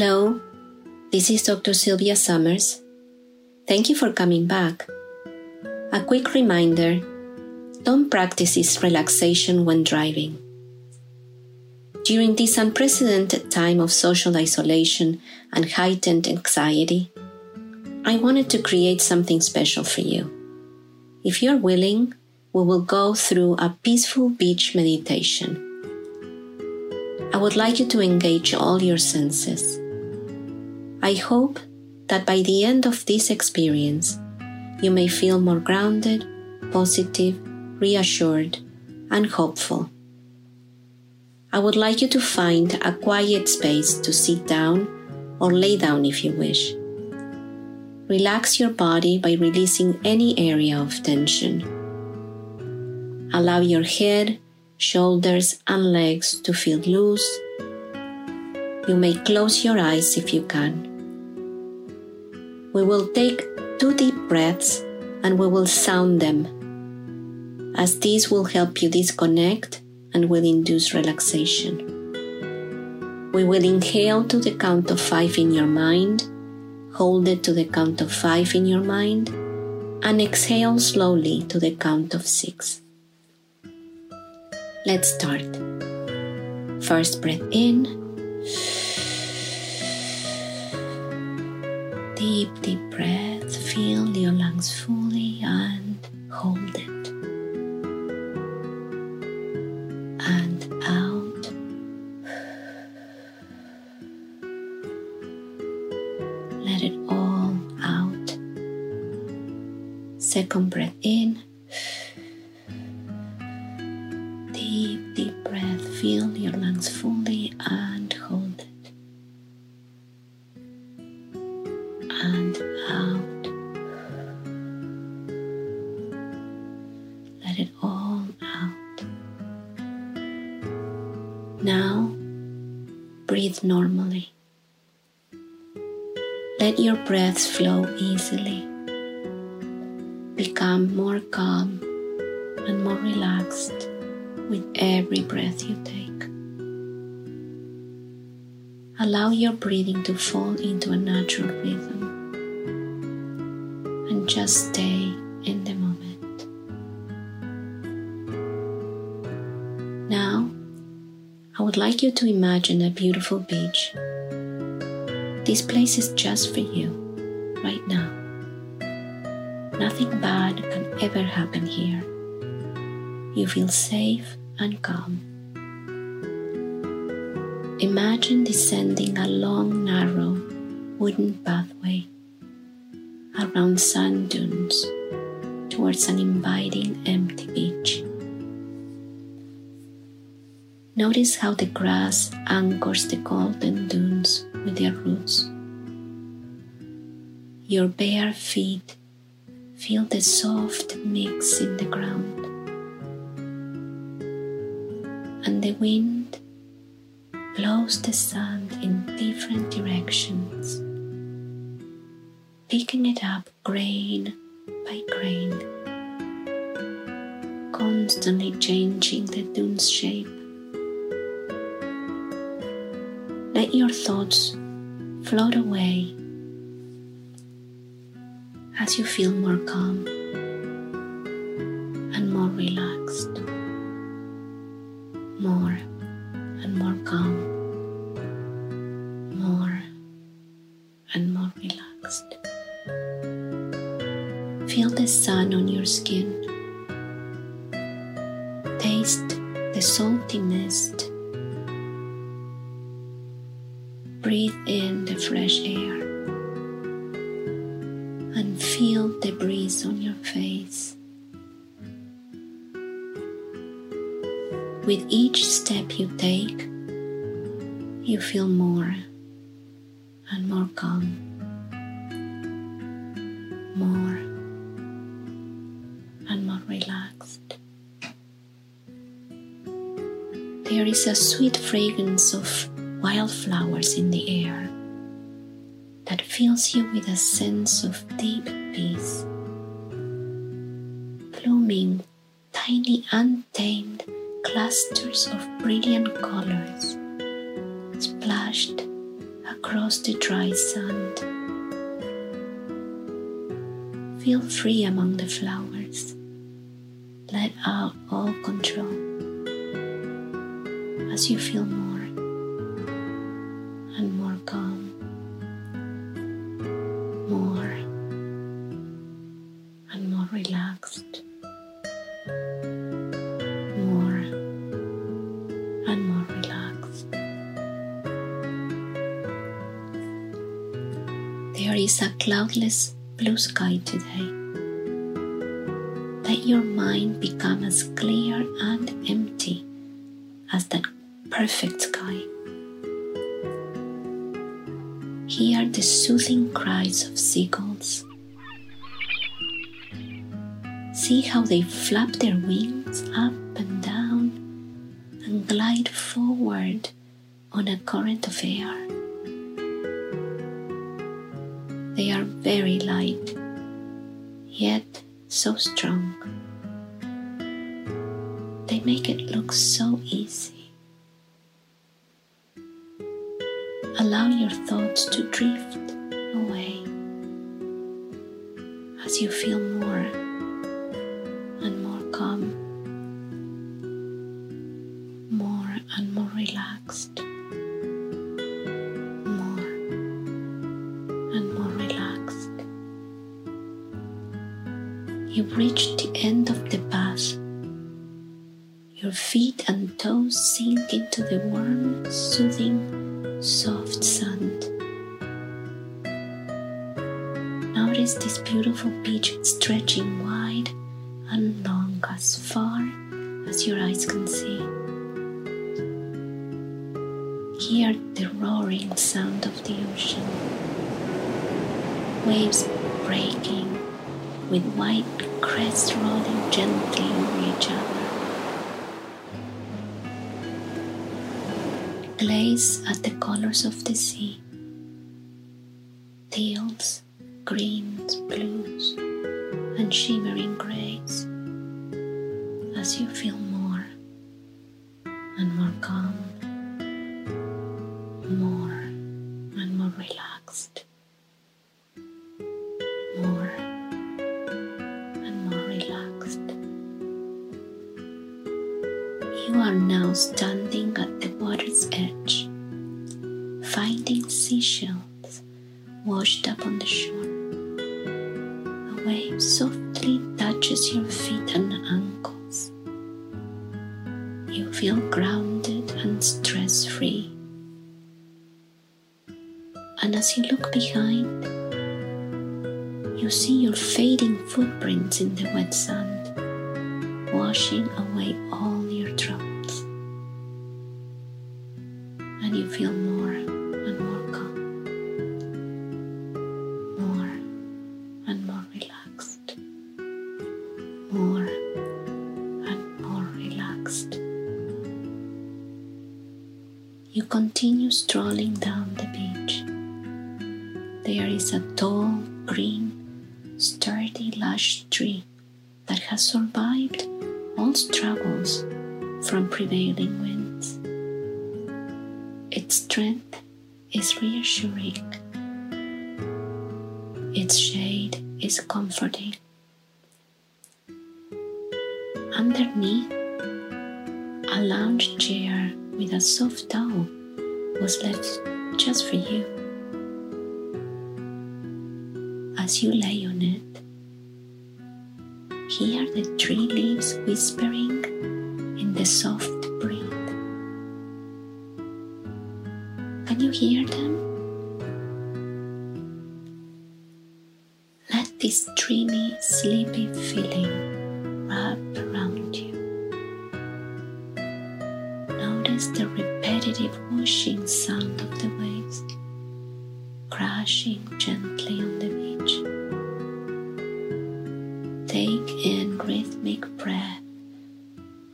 Hello, this is Dr. Sylvia Summers. Thank you for coming back. A quick reminder don't practice this relaxation when driving. During this unprecedented time of social isolation and heightened anxiety, I wanted to create something special for you. If you're willing, we will go through a peaceful beach meditation. I would like you to engage all your senses. I hope that by the end of this experience, you may feel more grounded, positive, reassured, and hopeful. I would like you to find a quiet space to sit down or lay down if you wish. Relax your body by releasing any area of tension. Allow your head, shoulders, and legs to feel loose. You may close your eyes if you can. We will take two deep breaths and we will sound them, as these will help you disconnect and will induce relaxation. We will inhale to the count of five in your mind, hold it to the count of five in your mind, and exhale slowly to the count of six. Let's start. First breath in. Deep, deep breath. Fill your lungs fully and hold it. And out. Let it all out. Second breath in. Deep, deep breath. Fill your lungs fully Let your breaths flow easily. Become more calm and more relaxed with every breath you take. Allow your breathing to fall into a natural rhythm and just stay in the moment. Now, I would like you to imagine a beautiful beach. This place is just for you right now. Nothing bad can ever happen here. You feel safe and calm. Imagine descending a long, narrow wooden pathway around sand dunes towards an inviting, empty beach. Notice how the grass anchors the golden dunes with their roots. Your bare feet feel the soft mix in the ground. And the wind blows the sand in different directions, picking it up grain by grain, constantly changing the dune's shape. Let your thoughts float away as you feel more calm Breathe in the fresh air and feel the breeze on your face. With each step you take, you feel more and more calm, more and more relaxed. There is a sweet fragrance of wildflowers in the air that fills you with a sense of deep peace. Blooming tiny untamed clusters of brilliant colors splashed across the dry sand. Feel free among the flowers. Let out all control as you feel more and more relaxed. There is a cloudless blue sky today. Let your mind become as clear and empty as that perfect sky. Hear the soothing cries of seagulls. See how they flap their wings up and down glide forward on a current of air. They are very light, yet so strong. They make it look so easy. Allow your thoughts to drift away as you feel more end of the path. Your feet and toes sink into the warm, soothing, soft sand. Notice this beautiful beach stretching wide and long as far as your eyes can see. Hear the roaring sound of the ocean, waves breaking with white crests rolling gently over each other. Glaze at the colors of the sea. Teals, greens, blues, and shimmering grays. As you feel more and more calm, softly touches your feet and ankles. You feel grounded and stress free. And as you look behind, you see your fading footprints in the wet sand, washing away all your troubles. And you feel more and more continue strolling down the beach. There is a tall, green, sturdy, lush tree that has survived all struggles from prevailing winds. Its strength is reassuring. Its shade is comforting. Underneath, a lounge chair with a soft towel was left just for you. As you lay on it, hear the tree leaves whispering in the soft breeze. Can you hear them? Let this dreamy, sleepy feeling wrap around you. Notice the repetitive whooshing sound of the waves crashing gently on the beach. Take in rhythmic breath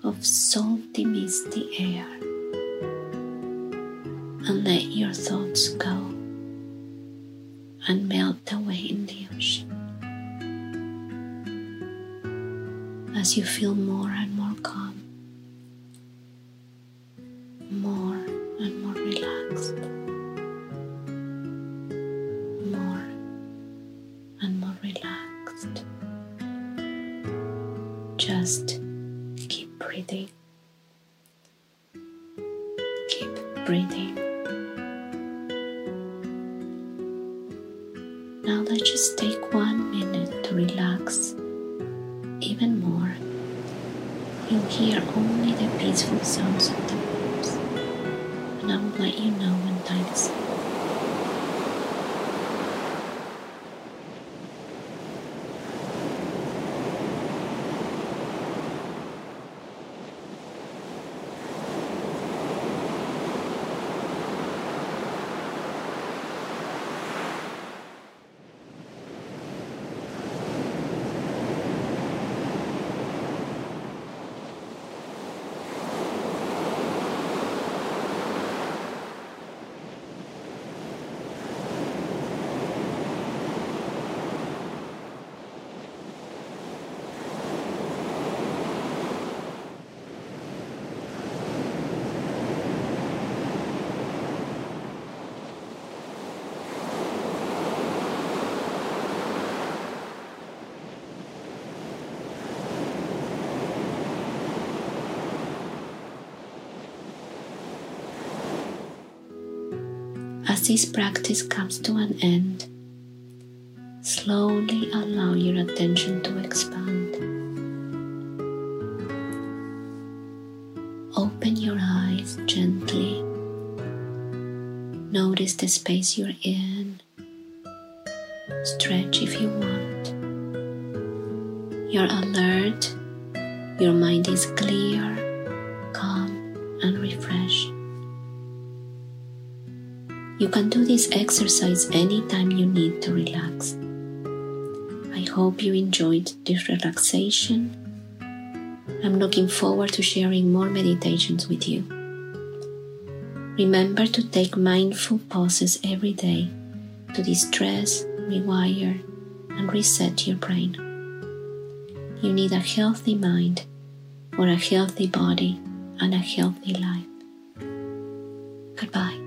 of salty, misty air and let your thoughts go and melt away in the ocean. As you feel more and breathing. Now let's just take one minute to relax even more. You'll hear only the peaceful sounds of the waves, and I will let you know when time is up. This practice comes to an end, slowly allow your attention to expand. Open your eyes gently. Notice the space you're in. Stretch if you want. You're alert. Your mind is clear, calm, and refreshed. You can do this exercise anytime you need to relax. I hope you enjoyed this relaxation. I'm looking forward to sharing more meditations with you. Remember to take mindful pauses every day to distress, rewire, and reset your brain. You need a healthy mind for a healthy body and a healthy life. Goodbye.